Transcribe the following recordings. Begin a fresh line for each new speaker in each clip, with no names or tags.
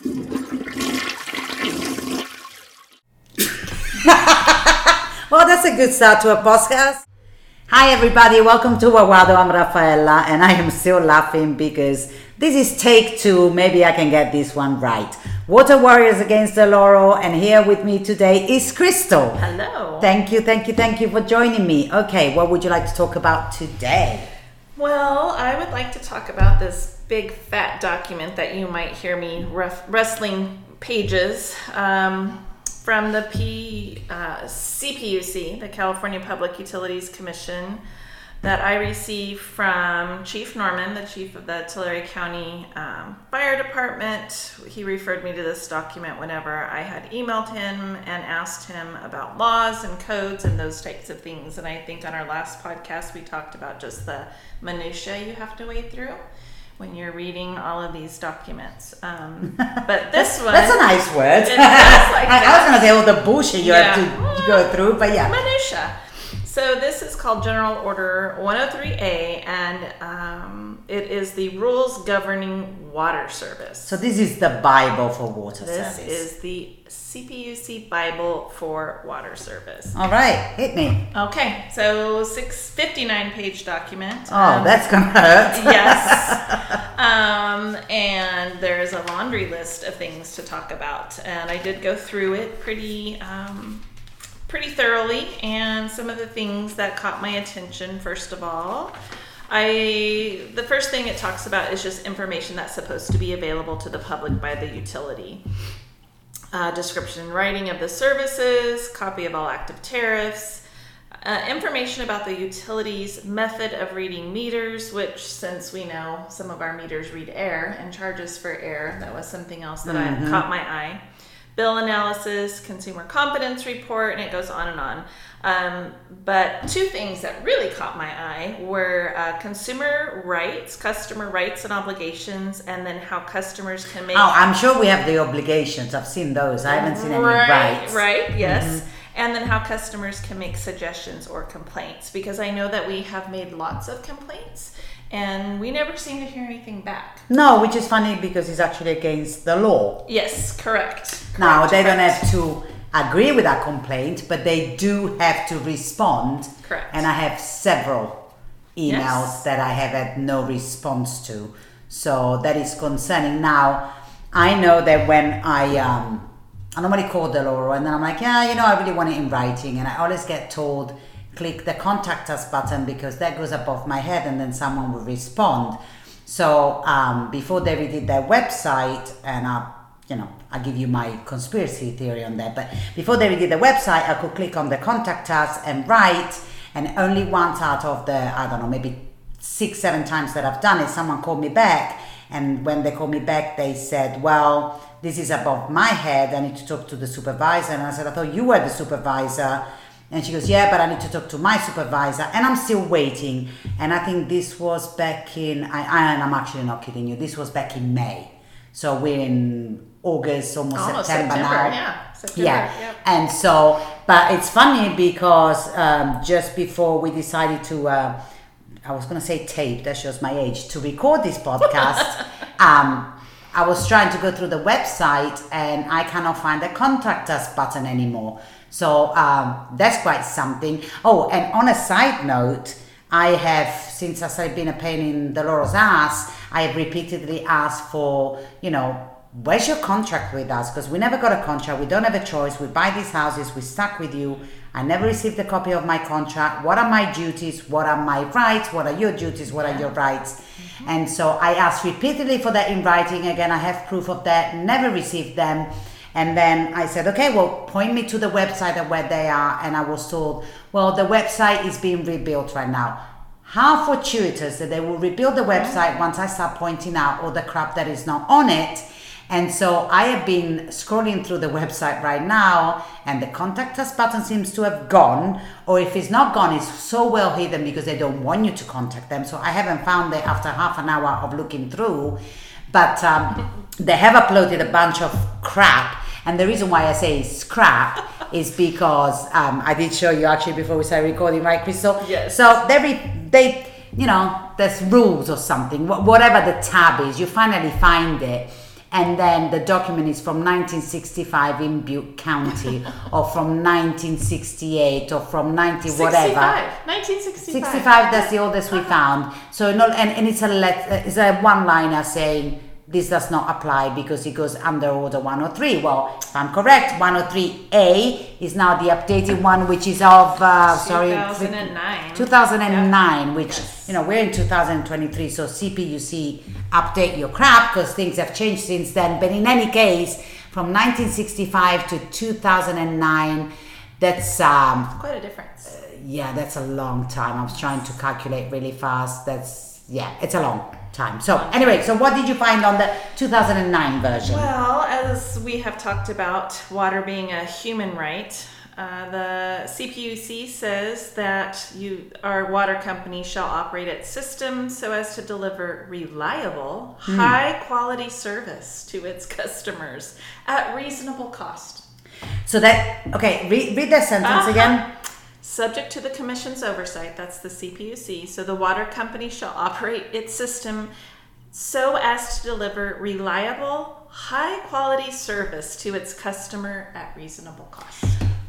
well, that's a good start to a podcast. Hi, everybody. Welcome to Wawado. I'm Rafaela, and I am still laughing because this is take two. Maybe I can get this one right. Water Warriors Against Del Oro, and here with me today is Crystal.
Hello.
Thank you, thank you, thank you for joining me. Okay, what would you like to talk about today?
Well, I would like to talk about this big fat document that you might hear me ref- wrestling pages um, from the P, uh, CPUC, the California Public Utilities Commission, that I received from Chief Norman, the chief of the Tulare County um, Fire Department. He referred me to this document whenever I had emailed him and asked him about laws and codes and those types of things. And I think on our last podcast, we talked about just the minutia you have to wade through when you're reading all of these documents. Um, but this one.
That's a nice word.
Like
I, I was going to say all the bullshit you
Yeah.
have to go through, but yeah.
minutia. So this is called General Order 103A, and um, it is the rules governing water service.
So this is the Bible for water
this
service.
This is the CPUC Bible for water service.
All right, hit me.
Okay, so 659 page document.
Oh,
Um,
that's gonna hurt.
yes. Um, and there's a laundry list of things to talk about, and I did go through it pretty, um, pretty thoroughly. And some of the things that caught my attention, first of all, I the first thing it talks about is just information that's supposed to be available to the public by the utility. Uh, description and writing of the services, copy of all active tariffs, uh, information about the utilities method of reading meters, which since we know some of our meters read air and charges for air, that was something else that I caught my eye. Bill analysis, consumer confidence report, and it goes on and on. Um, but two things that really caught my eye were uh, consumer rights, customer rights and obligations, and then how customers can make
Oh, I'm sure we have the obligations. I've seen those. I haven't seen any
right,
rights.
Right, yes.
Mm-hmm.
And then how customers can make suggestions or complaints because I know that we have made lots of complaints and we never seem to hear anything back.
No, which is funny because it's actually against the law.
Yes, correct.
Now
Correct,
they don't have to agree with that complaint, but they do have to respond.
Correct.
And I have several emails
Yes.
that I have had no response to. So that is concerning. Now I know that when I um I normally call the law and then I'm like, yeah, you know, I really want it in writing, and I always get told click the contact us button because that goes above my head and then someone will respond. So um, before they redid their website, and I, you know, I give you my conspiracy theory on that. But before they redid the website, I could click on the contact us and write, and only once out of the I don't know maybe six seven times that I've done it, someone called me back, and when they called me back, they said, well. This is above my head. I need to talk to the supervisor. And I said, I thought you were the supervisor. And she goes, Yeah, but I need to talk to my supervisor. And I'm still waiting. And I think this was back in, I, I, and I'm actually not kidding you, this was back in May. So we're in August, almost,
Almost
September,
September,
now.
yeah. September,
yeah. And so, but it's funny because um, just before we decided to, uh, I was going to say tape, that shows my age, to record this podcast, um, I was trying to go through the website and I cannot find the contact us button anymore. So um, that's quite something. Oh, and on a side note, I have, since I started being a pain in Del Oro's ass, I have repeatedly asked for, you know, where's your contract with us? Because we never got a contract. We don't have a choice. We buy these houses. We stuck with you. I never received a copy of my contract. What are my duties? What are my rights? What are your duties? What are your rights? And so I asked repeatedly for that in writing. Again, I have proof of that. Never received them. And then I said, okay, well, point me to the website of where they are. And I was told, well, the website is being rebuilt right now. How fortuitous that they will rebuild the website once I start pointing out all the crap that is not on it. And so I have been scrolling through the website right now, and the contact us button seems to have gone, or if it's not gone, it's so well hidden because they don't want you to contact them. So I haven't found it after half an hour of looking through. But um, they have uploaded a bunch of crap, and the reason why I say scrap is because um, I did show you actually before we started recording, right, Crystal?
Yes.
So they they you know there's rules or something, whatever the tab is, you finally find it, and then the document is from 1965 in Butte County, or from 1968, or from 90 whatever.
1965.
65 that's the oldest we found so no and, and it's a let it's a one liner saying this does not apply because it goes under order 103 well if i'm correct 103a is now the updated one which is of uh, sorry
2009.
2009 which
Yes.
you know we're in 2023 so cpuc update your crap because things have changed since then but in any case from 1965 to 2009 that's um,
Quite a difference.
yeah, that's a long time. I was trying to calculate really fast. That's yeah, it's a long time. So anyway, so what did you find on the 2009 version?
Well, as we have talked about water being a human right, uh, the CPUC says that you, our water company shall operate its system so as to deliver reliable, high quality service to its customers at reasonable cost.
So that okay, read, read that sentence
Uh-huh.
again.
Subject to the Commission's oversight, that's the CPUC, so the water company shall operate its system so as to deliver reliable, high quality service to its customer at reasonable cost.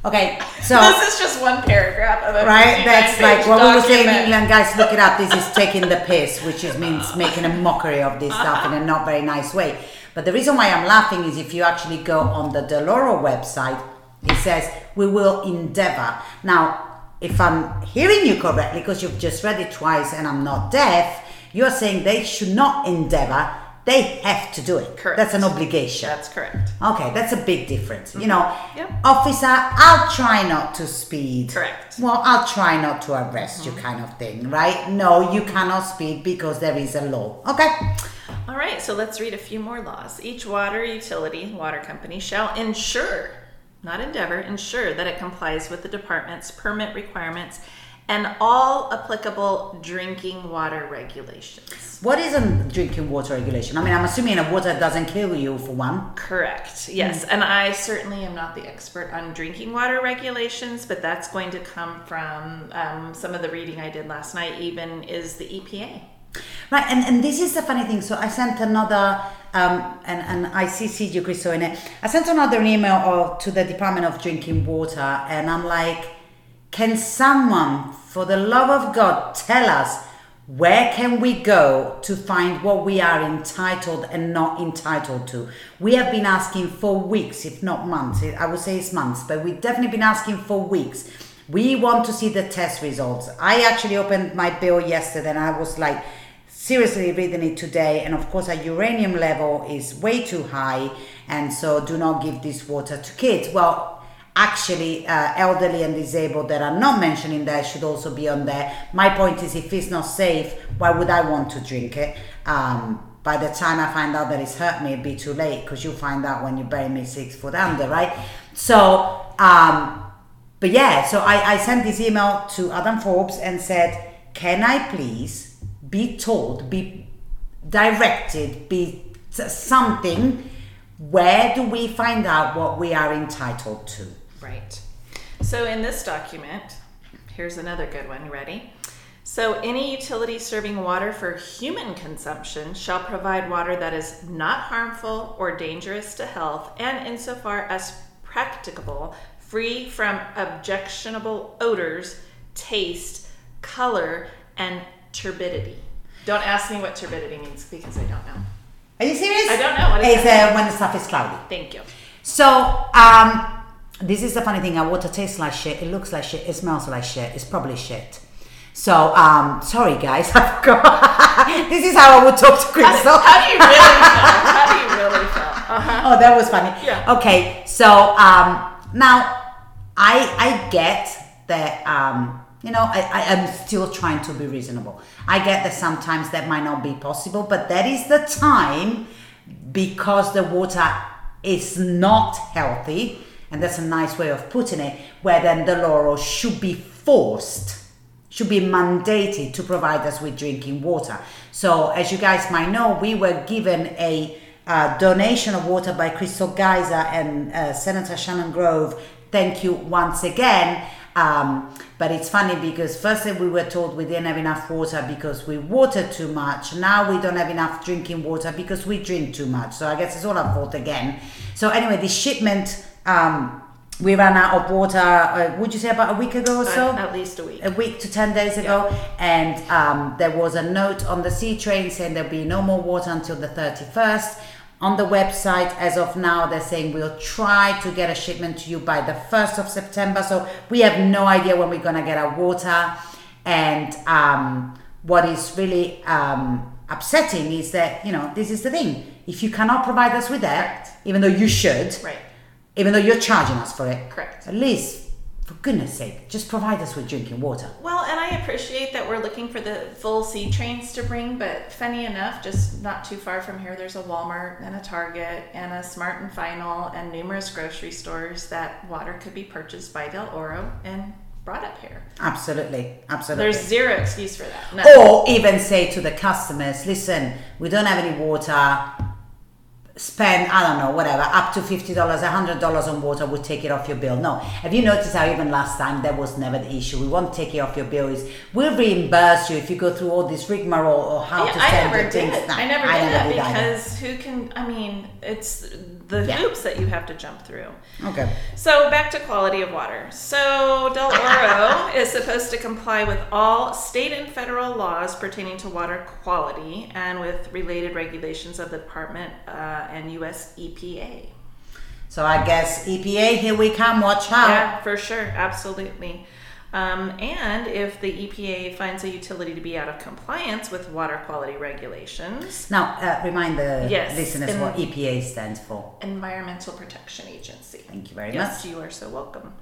Okay, so
this is just one paragraph of a
right, that's like what we were saying in. England, guys. Look it up. This is taking the piss, which is means making a mockery of this stuff in a not very nice way. But the reason why I'm laughing is if you actually go on the Del Oro website, it says we will endeavor. Now, if I'm hearing you correctly, because you've just read it twice and I'm not deaf, you're saying they should not endeavor. They have to do it.
Correct.
That's an obligation.
That's correct.
Okay, that's a big difference. You mm-hmm. know,
Yep.
officer, I'll try not to speed.
Correct.
Well, I'll try not to arrest you, mm-hmm. kind of thing, right? No, you cannot speed because there is a law. Okay.
All right, so let's read a few more laws. Each water utility, water company, shall ensure, not endeavor, ensure that it complies with the department's permit requirements and all applicable drinking water regulations.
What is a drinking water regulation? I mean, I'm assuming a water doesn't kill you for one.
Correct, yes. And I certainly am not the expert on drinking water regulations, but that's going to come from um, some of the reading I did last night, even is the EPA.
Right, and, and this is the funny thing. So I sent another, um, and, and I CC'd you, Crystal, in it. I sent another email to the Department of Drinking Water, and I'm like, can someone, for the love of God, tell us where can we go to find what we are entitled and not entitled to? We have been asking for weeks, if not months. I would say it's months, but we've definitely been asking for weeks. We want to see the test results. I actually opened my bill yesterday and I was like, seriously reading it today and of course our uranium level is way too high and so do not give this water to kids. Well actually uh, elderly and disabled that are not mentioned in there should also be on there. My point is if it's not safe why would i want to drink it? Um, by the time i find out that it's hurt me it'd be too late because you find out when you bury me six foot under right? So um, but yeah so I, I sent this email to adam forbes and said can i please be told, be directed, be something. Where do we find out what we are entitled to?
Right. So in this document, here's another good one. Ready? So any utility serving water for human consumption shall provide water that is not harmful or dangerous to health and insofar as practicable, free from objectionable odors, taste, color, and turbidity. Don't ask me what turbidity means because I don't know.
Are you serious?
I don't know. What is
It's uh, when the stuff is cloudy.
Thank you.
So, um, this is the funny thing. Our water tastes like shit. It looks like shit. It smells like shit. It's probably shit. So, um, sorry guys, I forgot. this is how I would talk to Crystal.
How do you really feel? How do you really feel? Uh-huh.
oh, that was funny.
Yeah.
Okay, so um, now I I get that um, you know I, I am still trying to be reasonable. I get that sometimes that might not be possible, but that is the time because the water is not healthy, and that's a nice way of putting it. Where then Del Oro should be forced should be mandated to provide us with drinking water. So, as you guys might know, we were given a uh, donation of water by Crystal Geyser and uh, Senator Shannon Grove. Thank you once again. Um, but it's funny because firstly we were told we didn't have enough water because we watered too much. Now we don't have enough drinking water because we drink too much. So I guess it's all our fault again. So anyway, the shipment. Um, we ran out of water. Uh, would you say about a week ago or so?
At, least a week.
a week to 10 days ago and um, there was a note on the sea train saying there'll be no more water until the 31st on the website as of now they're saying we'll try to get a shipment to you by the 1st of september so we have no idea when we're going to get our water and um, what is really um, upsetting is that you know this is the thing if you cannot provide us with that even though you should
Right.
even though you're charging us for it
Correct.
at least for goodness sake just provide us with drinking water
Well, and I appreciate that we're looking for the full sea trains to bring, but funny enough, just not too far from here, there's a Walmart and a Target and a Smart and Final and numerous grocery stores that water could be purchased by Del Oro and brought up here.
Absolutely, absolutely.
There's zero excuse for that. None.
or even say to the customers, listen, we don't have any water. Spend I don't know whatever up to fifty dollars, hundred dollars on water. We'll take it off your bill. No, have you noticed how even last time that was never the issue? We won't take it off your bill. Is we'll reimburse you if you go through all this rigmarole or how
Yeah,
to
I
send
never
your
did.
things. No,
I never did that
either.
because who can? I mean, it's the
Yeah.
hoops that you have to jump through.
okay.
So back to quality of water. So Del Oro is supposed to comply with all state and federal laws pertaining to water quality and with related regulations of the department uh, and U.S. EPA.
So I guess EPA, here we come. Watch out.
Yeah, for sure, absolutely. Um, and if the EPA finds a utility to be out of compliance with water quality regulations,
Now uh, remind the
Yes,
listeners what EPA stands for.
Environmental Protection Agency.
Thank you very
Yes,
much.
you are so welcome.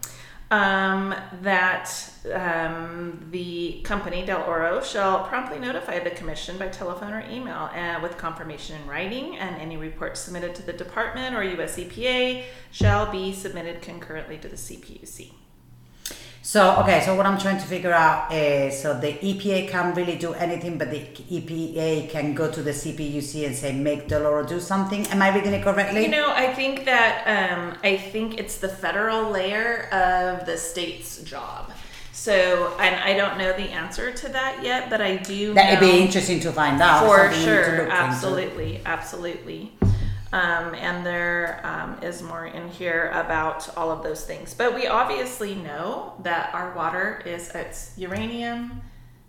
Um, that um, the company Del Oro shall promptly notify the commission by telephone or email uh, with confirmation in writing, and any reports submitted to the department or US EPA shall be submitted concurrently to the CPUC.
So okay, so what I'm trying to figure out is so the EPA can't really do anything, but the EPA can go to the CPUC and say make Del Oro do something. Am I reading it correctly?
You know, I think that um, I think it's the federal layer of the state's job. So, and I don't know the answer to that yet, but I do.
That'd
know
be interesting to find out.
for
something we need to
sure,
look into.
absolutely, absolutely. Um, and there um, is more in here about all of those things. But we obviously know that our water is it's uranium,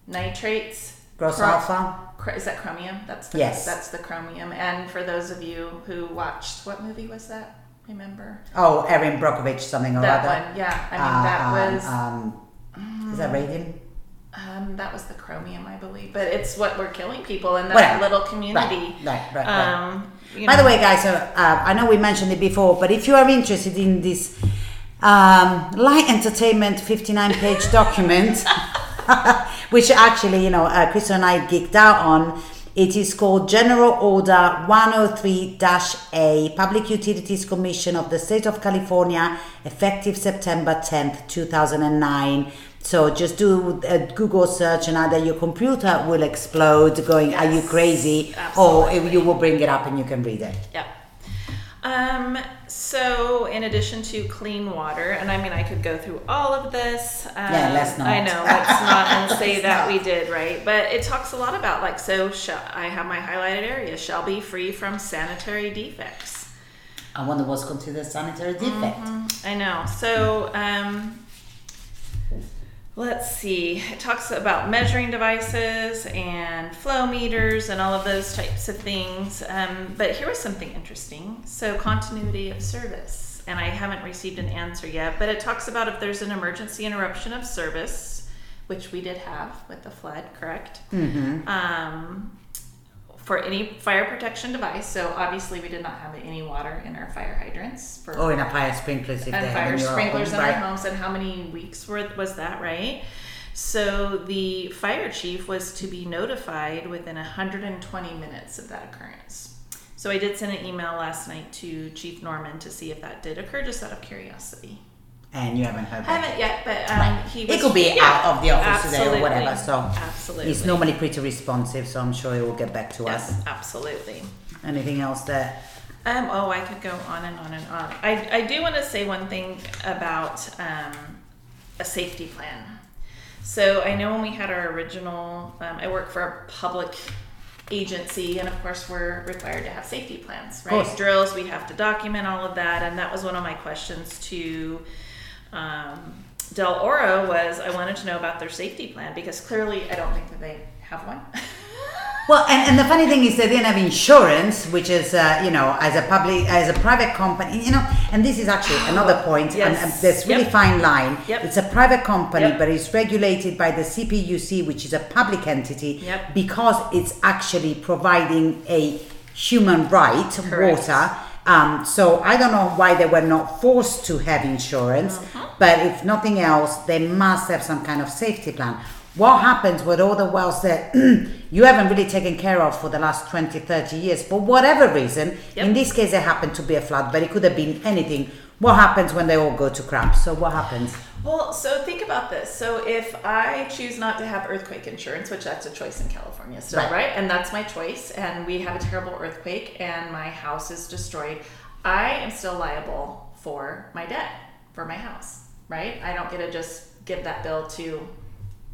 nitrates,
Gross
chro-
alpha.
Chr- is that chromium? That's the,
Yes.
That's the chromium. And for those of you who watched, what movie was that? Remember
Oh, Erin Brockovich, something or
that
other.
one? Yeah, I mean that
Uh,
was
Um, is that radium?
Um, that was the chromium, I believe. But it's what we're killing people in that
Whatever.
little community.
Right, right, right. right.
Um, you
By the way, guys, uh, uh, I know we mentioned it before, but if you are interested in this um, light entertainment 59 page document, which actually, you know, uh, Chris and I geeked out on, it is called General Order 103 A, Public Utilities Commission of the State of California, effective September 10th, 2009. So just do a Google search and either your computer will explode going, are you crazy?
absolutely.
Or you will bring it up and you can read it.
Yeah. Um, so, in addition to clean water, and I mean, I could go through all of this. Um,
Yeah, let's not.
I know, let's not and say that
not.
we did, right? But it talks a lot about like, so shall, I have my highlighted area shall be free from sanitary defects.
I wonder what's considered sanitary defect.
I know. So, um, let's see. It talks about measuring devices and flow meters and all of those types of things. Um, but here was something interesting. So, continuity of service. And I haven't received an answer yet, but it talks about if there's an emergency interruption of service, which we did have with the flood, correct?
Mm-hmm.
um, for any fire protection device. So obviously, we did not have any water in our fire hydrants for
Or in a fire sprinklers if
and
they
fire
have
sprinklers in our homes. And how many weeks worth was that, right? So the fire chief was to be notified within 120 minutes of that occurrence. So I did send an email last night to Chief Norman to see if that did occur, just out of curiosity.
And you haven't heard
I haven't yet, but um,
Right.
he
It could be
yeah,
out of the office today or whatever. So
absolutely,
he's normally pretty responsive, so I'm sure he will get back to us.
absolutely.
Anything else that
Um, oh, I could go on and on and on. I, I do want to say one thing about um, a safety plan. So I know when we had our original, um, I work for a public agency, and of course we're required to have safety plans, right? Drills, we have to document all of that, and that was one of my questions to um, Del Oro was I wanted to know about their safety plan because clearly I don't think that they have one.
Well, and, and the funny thing is they didn't have insurance, which is, uh, you know, as a public, as a private company, you know, and this is actually another point.
Yes.
and there's really
Yep.
fine line.
Yep.
It's a private company,
Yep.
but it's regulated by the CPUC, which is a public entity, because it's actually providing a human right,
Correct.
water. Um, so I don't know why they were not forced to have insurance,
Uh-huh.
But if nothing else, they must have some kind of safety plan. What happens with all the wells that you haven't really taken care of for the last 20, 30 years, for whatever reason?
Yep.
In this case, it happened to be a flood, but it could have been anything. What happens when they all go to crap? So, what happens?
Well, so think about this. So if I choose not to have earthquake insurance, which that's a choice in California still,
Right.
right? And that's my choice, and we have a terrible earthquake and my house is destroyed, I am still liable for my debt for my house, right? I don't get to just give that bill to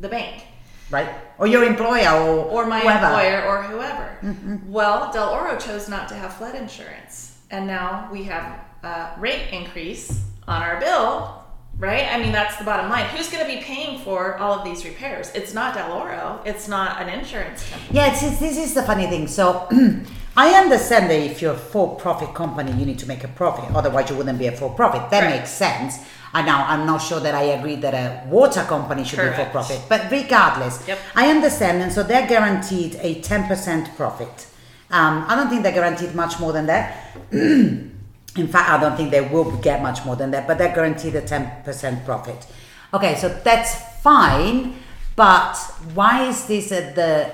the bank
Right? Or your employer or,
or my
whoever.
employer or whoever. Mm-hmm. Well, Del Oro chose not to have flood insurance, and now we have a rate increase on our bill. Right? I mean, that's the bottom line. Who's going to be paying for all of these repairs? It's not Del Oro. It's not an insurance company.
Yeah, it's, it's, this is the funny thing. So I understand that if you're a for-profit company, you need to make a profit. Otherwise, you wouldn't be a for-profit. That
Right.
makes sense. And now I'm not sure that I agree that a water company should
Correct.
be for-profit. But regardless,
Yep.
I understand. And so they're guaranteed a 10% profit. Um, I don't think they're guaranteed much more than that. In fact, I don't think they will get much more than that, but they're guaranteed a 10% profit. Okay, so that's fine, but why is this at the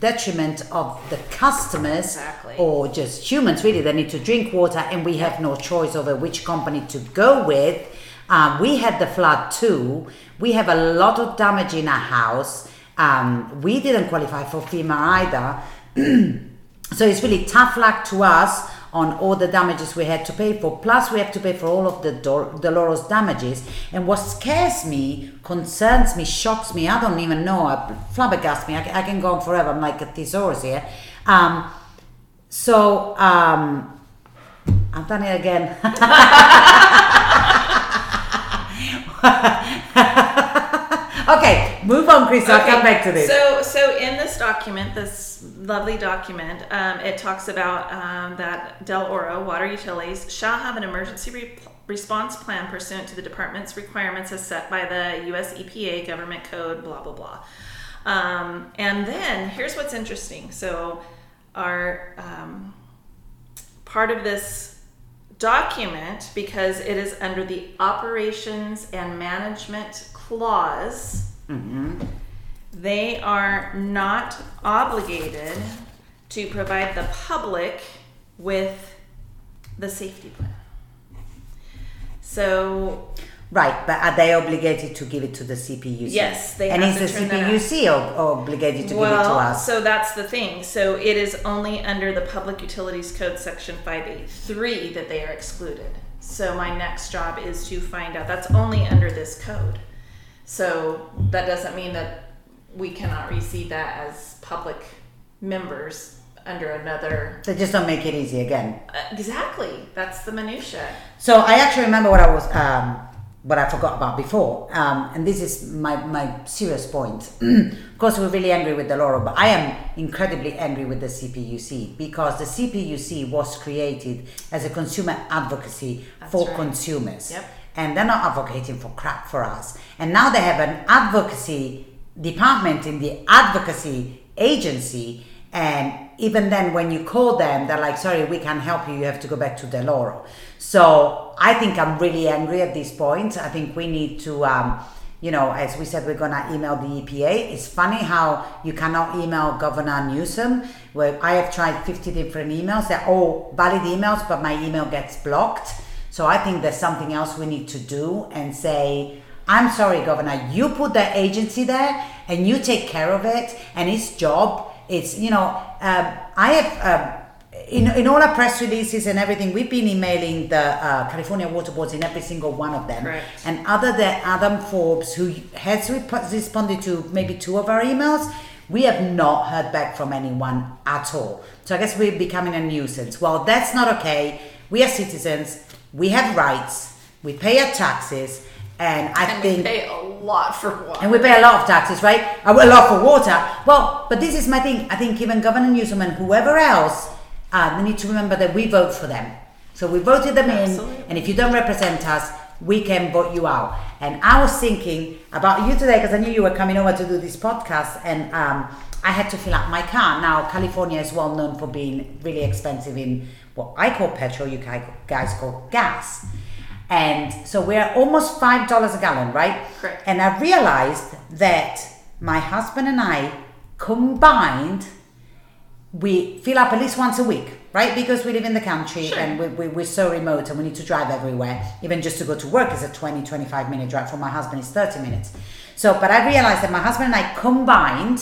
detriment of the customers
Exactly.
or just humans really they need to drink water and we have no choice over which company to go with? Um, we had the flood too. We have a lot of damage in our house. Um, we didn't qualify for FEMA either. So it's really tough luck to us on all the damages we had to pay for. Plus, we have to pay for all of the Dol- Del Oro's damages. And what scares me, concerns me, shocks me, I don't even know, uh, flabbergasts me. I, I can go on forever. I'm like a thesaurus here. Um, so, um, I've done it again. okay, move on, Chris. I'll come back to this.
So, so in this document, this lovely document, um, it talks about um, that Del Oro Water Utilities shall have an emergency re- response plan pursuant to the department's requirements as set by the U.S. EPA Government Code. Blah blah blah. Um, and then here's what's interesting. So, our um, part of this document because it is under the operations and management clause they are not obligated to provide the public with the safety plan. So
Right, but are they obligated to give it to the CPUC?
Yes, they
and is the CPUC ob- obligated to give it to
well
us?
so that's the thing. So it is only under the public utilities code section 583 that they are excluded. So my next job is to find out. That's only under this code. So that doesn't mean that we cannot receive that as public members under another
They just don't make it easy again.
uh, exactly that's the minutia
So I actually remember what I was, um, what I forgot about before, um, and this is my, my serious point. of course, we're really angry with Del Oro, but I am incredibly angry with the CPUC because the CPUC was created as a consumer advocacy
That's
for
right.
consumers.
Yep.
And they're not advocating for crap for us. And now they have an advocacy department in the advocacy agency. And even then, when you call them, they're like, sorry, we can't help you. You have to go back to Del Oro. So I think I'm really angry at this point. I think we need to, um, you know, as we said, we're going to email the EPA. It's funny how you cannot email Governor Newsom. Where I have tried 50 different emails. They're all valid emails, but my email gets blocked. So I think there's something else we need to do and say, I'm sorry, Governor, you put the agency there and you take care of it, and its job. It's you know, um, I have. Um, in, in all our press releases and everything, we've been emailing the uh, California Water Boards in every single one of them.
Correct.
And other than Adam Forbes, who has rep- responded to maybe two of our emails, we have not heard back from anyone at all. So I guess we're becoming a nuisance. Well, that's not okay. We are citizens. We have rights. We pay our taxes, and I
And
think
we pay a lot for water.
and we pay a lot of taxes, right? A lot for water. Well, but this is my thing. I think even Governor Newsom and whoever else, uh, they need to remember that we vote for them. So we voted them
Absolutely.
in, and if you don't represent us, we can vote you out. And I was thinking about you today because I knew you were coming over to do this podcast, and um, I had to fill up my car. Now, California is well known for being really expensive in what I call petrol, you guys call gas. And so we're almost $5 a gallon, right?
Correct.
And I realized that my husband and I combined, we fill up at least once a week, right? Because we live in the country
Sure.
and we, we, we're so remote and we need to drive everywhere. Even just to go to work is a 20, 25 minute drive. For my husband, it's 30 minutes. So, but I realized that my husband and I combined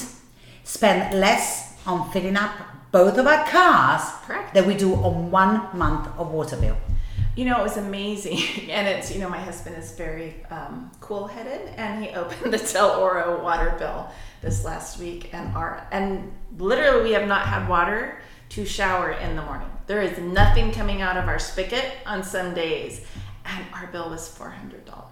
spend less on filling up both of our cars
Correct.
than we do on one month of water bill.
You know, it was amazing. And it's, you know, my husband is very um, cool headed and he opened the Del Oro water bill this last week and our, and literally we have not had water to shower in the morning. There is nothing coming out of our spigot on some days. And our bill was $400.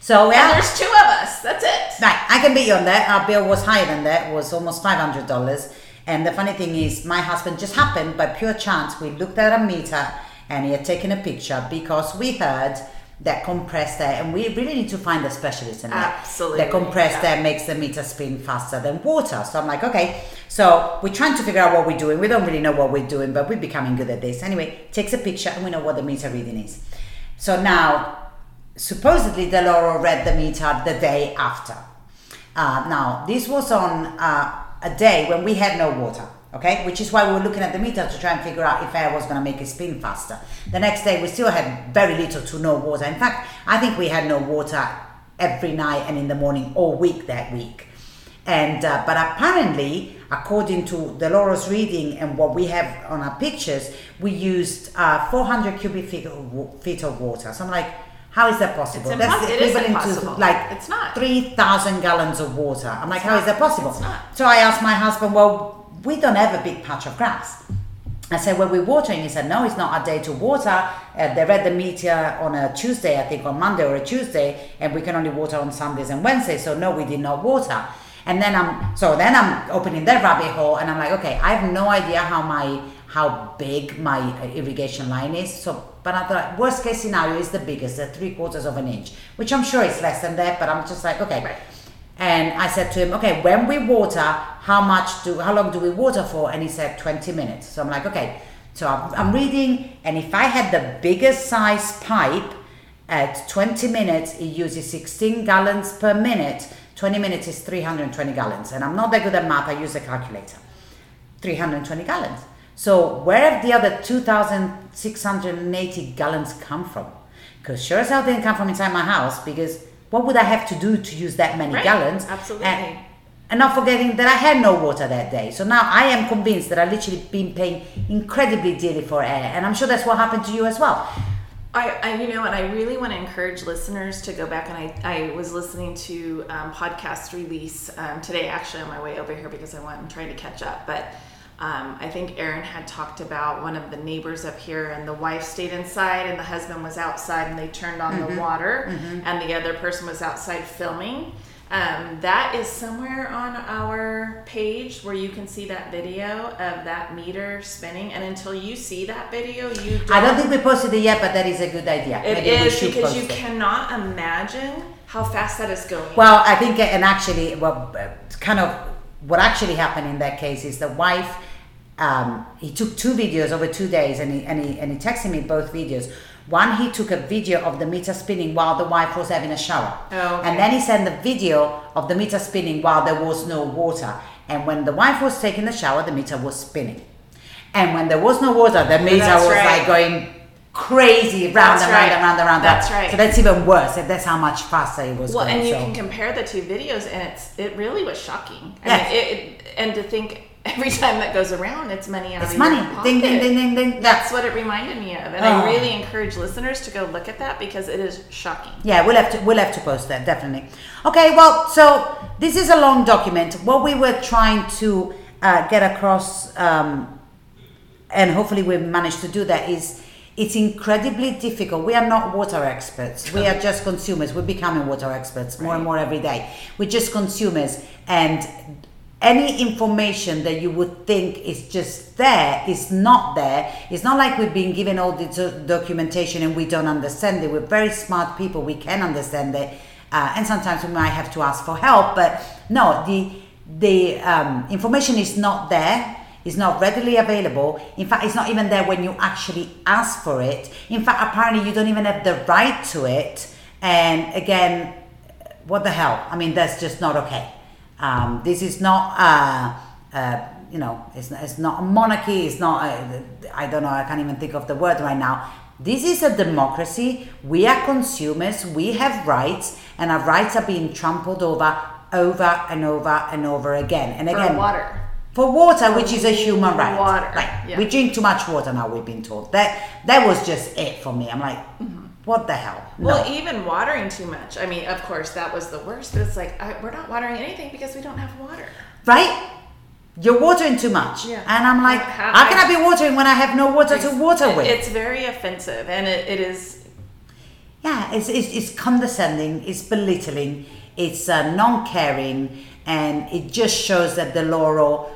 So
And
yeah,
there's two of us. That's it.
Right, I can beat you on that. Our bill was higher than that, it was almost five hundred dollars. And the funny thing is, my husband just happened by pure chance. We looked at a meter, and he had taken a picture because we heard that compressed air, and we really need to find a specialist in that.
Absolutely,
That compressed
yeah.
air makes the meter spin faster than water. So I'm like, okay. So we're trying to figure out what we're doing. We don't really know what we're doing, but we're becoming good at this. Anyway, takes a picture, and we know what the meter reading is. So now supposedly Del Oro read the meter the day after. Uh, now, this was on uh, a day when we had no water, okay? Which is why we were looking at the meter to try and figure out if air was going to make it spin faster. The next day, we still had very little to no water. In fact, I think we had no water every night and in the morning all week that week. And uh, but apparently, according to the Del Oro's reading and what we have on our pictures, we used uh, 400 cubic feet of, feet of water. So I'm like, how is that possible?
It's it is impossible.
to like
It's not.
3,000 gallons of water. I'm like, how is that possible?
It's not.
So I asked my husband, well, we don't have a big patch of grass. I said, well, we're watering. He said, no, it's not a day to water. Uh, they read the meter on a Tuesday, I think on Monday or a Tuesday, and we can only water on Sundays and Wednesdays. So no, we did not water. And then I'm so then I'm opening that rabbit hole, and I'm like, okay, I have no idea how my how big my irrigation line is. So, but I thought worst case scenario is the biggest, the three quarters of an inch, which I'm sure is less than that. But I'm just like, okay.
Right.
And I said to him, okay, when we water, how much do, how long do we water for? And he said 20 minutes. So I'm like, okay. So I'm, I'm reading, and if I had the biggest size pipe at 20 minutes, it uses 16 gallons per minute. 20 minutes is 320 gallons. And I'm not that good at math, I use a calculator. 320 gallons. So where have the other 2,680 gallons come from? Because sure as hell didn't come from inside my house because what would I have to do to use that many
Right,
gallons?
absolutely.
And, and not forgetting that I had no water that day. So now I am convinced that I've literally been paying incredibly dearly for air. And I'm sure that's what happened to you as well.
I, I, you know, and I really want to encourage listeners to go back. And I, I was listening to um, podcast release um, today, actually, on my way over here because I want, I'm trying to catch up. But um, I think Aaron had talked about one of the neighbors up here, and the wife stayed inside, and the husband was outside, and they turned on the water, and the other person was outside filming. Um, that is somewhere on our page where you can see that video of that meter spinning. And until you see that video, you don't
I don't think we posted it yet, but that is a good idea.
it
Maybe
is because you
it.
cannot imagine how fast that is going.
Well, I think, and actually, well, kind of what actually happened in that case is the wife. Um, he took two videos over two days, and he and he and he texted me both videos. One, he took a video of the meter spinning while the wife was having a shower,
Oh, okay.
and then he sent the video of the meter spinning while there was no water. And when the wife was taking the shower, the meter was spinning. And when there was no water, the meter was
right.
like going crazy round
That's
and round and round and round.
That's right.
So that's even worse. That's how much faster it was
well,
going.
and you
so.
can compare the two videos, and it's it really was shocking. I
Yes.
mean, it, it, and to think every time that goes around, it's money out
It's
of
money.
your pocket.
Ding, ding, ding, ding, ding.
That's what it reminded me of, and
Oh.
I really encourage listeners to go look at that because it is shocking.
Yeah, we'll have to we'll have to post that definitely. Okay, well, so this is a long document. What we were trying to uh, get across, um, and hopefully we managed to do that, is it's incredibly difficult. We are not water experts. We are just consumers. We're becoming water experts more and more every day. We're just consumers, and any information that you would think is just there is not there. It's not like we've been given all the do- documentation and we don't understand it. We're very smart people. We can understand it, uh, and sometimes we might have to ask for help. But no, the the um, information is not there. It's not readily available. In fact, it's not even there when you actually ask for it. In fact, apparently, you don't even have the right to it. And again, what the hell? I mean, that's just not okay. Um, this is not, uh, uh, you know, it's, it's not a monarchy. It's not, I don't know, I can't even think of the word right now. This is a democracy. We are consumers. We have rights, and our rights are being trampled over, over and over and over again. And again, For
water.
for water, which is a human right.
Water,
Right.
yeah.
We drink too much water now. We've been told that. That was just it for me. I'm like, what the hell? No.
Well, even watering too much. I mean, of course, that was the worst. But it's like I, we're not watering anything because we don't have water.
right? You're watering too much.
Yeah.
And I'm like,
How-
how can I be watering when I have no water to water
It-
with?
It's very offensive, and it, it is.
yeah, it's, it's, it's condescending, it's belittling, it's uh, non caring, and it just shows that the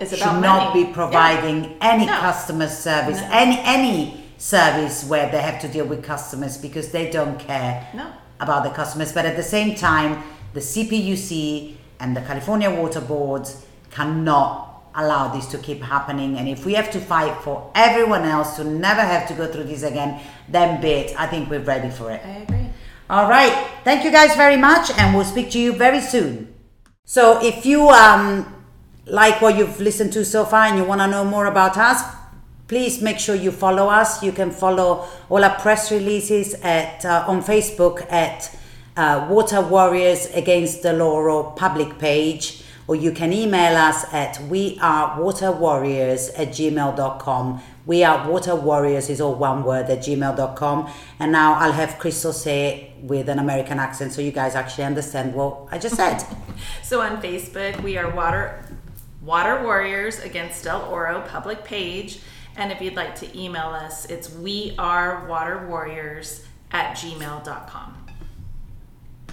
It's
should
about
not
money.
be providing any
No.
customer service,
No.
any, any service where they have to deal with customers because they don't care
No.
about the customers. But at the same time, the CPUC and the California Water Boards cannot allow this to keep happening. And if we have to fight for everyone else to never have to go through this again, then be it. I think we're ready for it.
I agree.
All right. Thank you guys very much, and we'll speak to you very soon. So, if you um, like what you've listened to so far and you want to know more about us, please make sure you follow us. You can follow all our press releases at uh, on Facebook at uh, Water Warriors Against Del Oro public page, or you can email us at we are water warriors at gmail.com. We are water warriors is all one word at gmail.com. And now I'll have Crystal say it with an American accent so you guys actually understand what I just said.
So on Facebook, we are Water Water Warriors Against Del Oro public page. And if you'd like to email us, it's we are water warriors at gmail.com.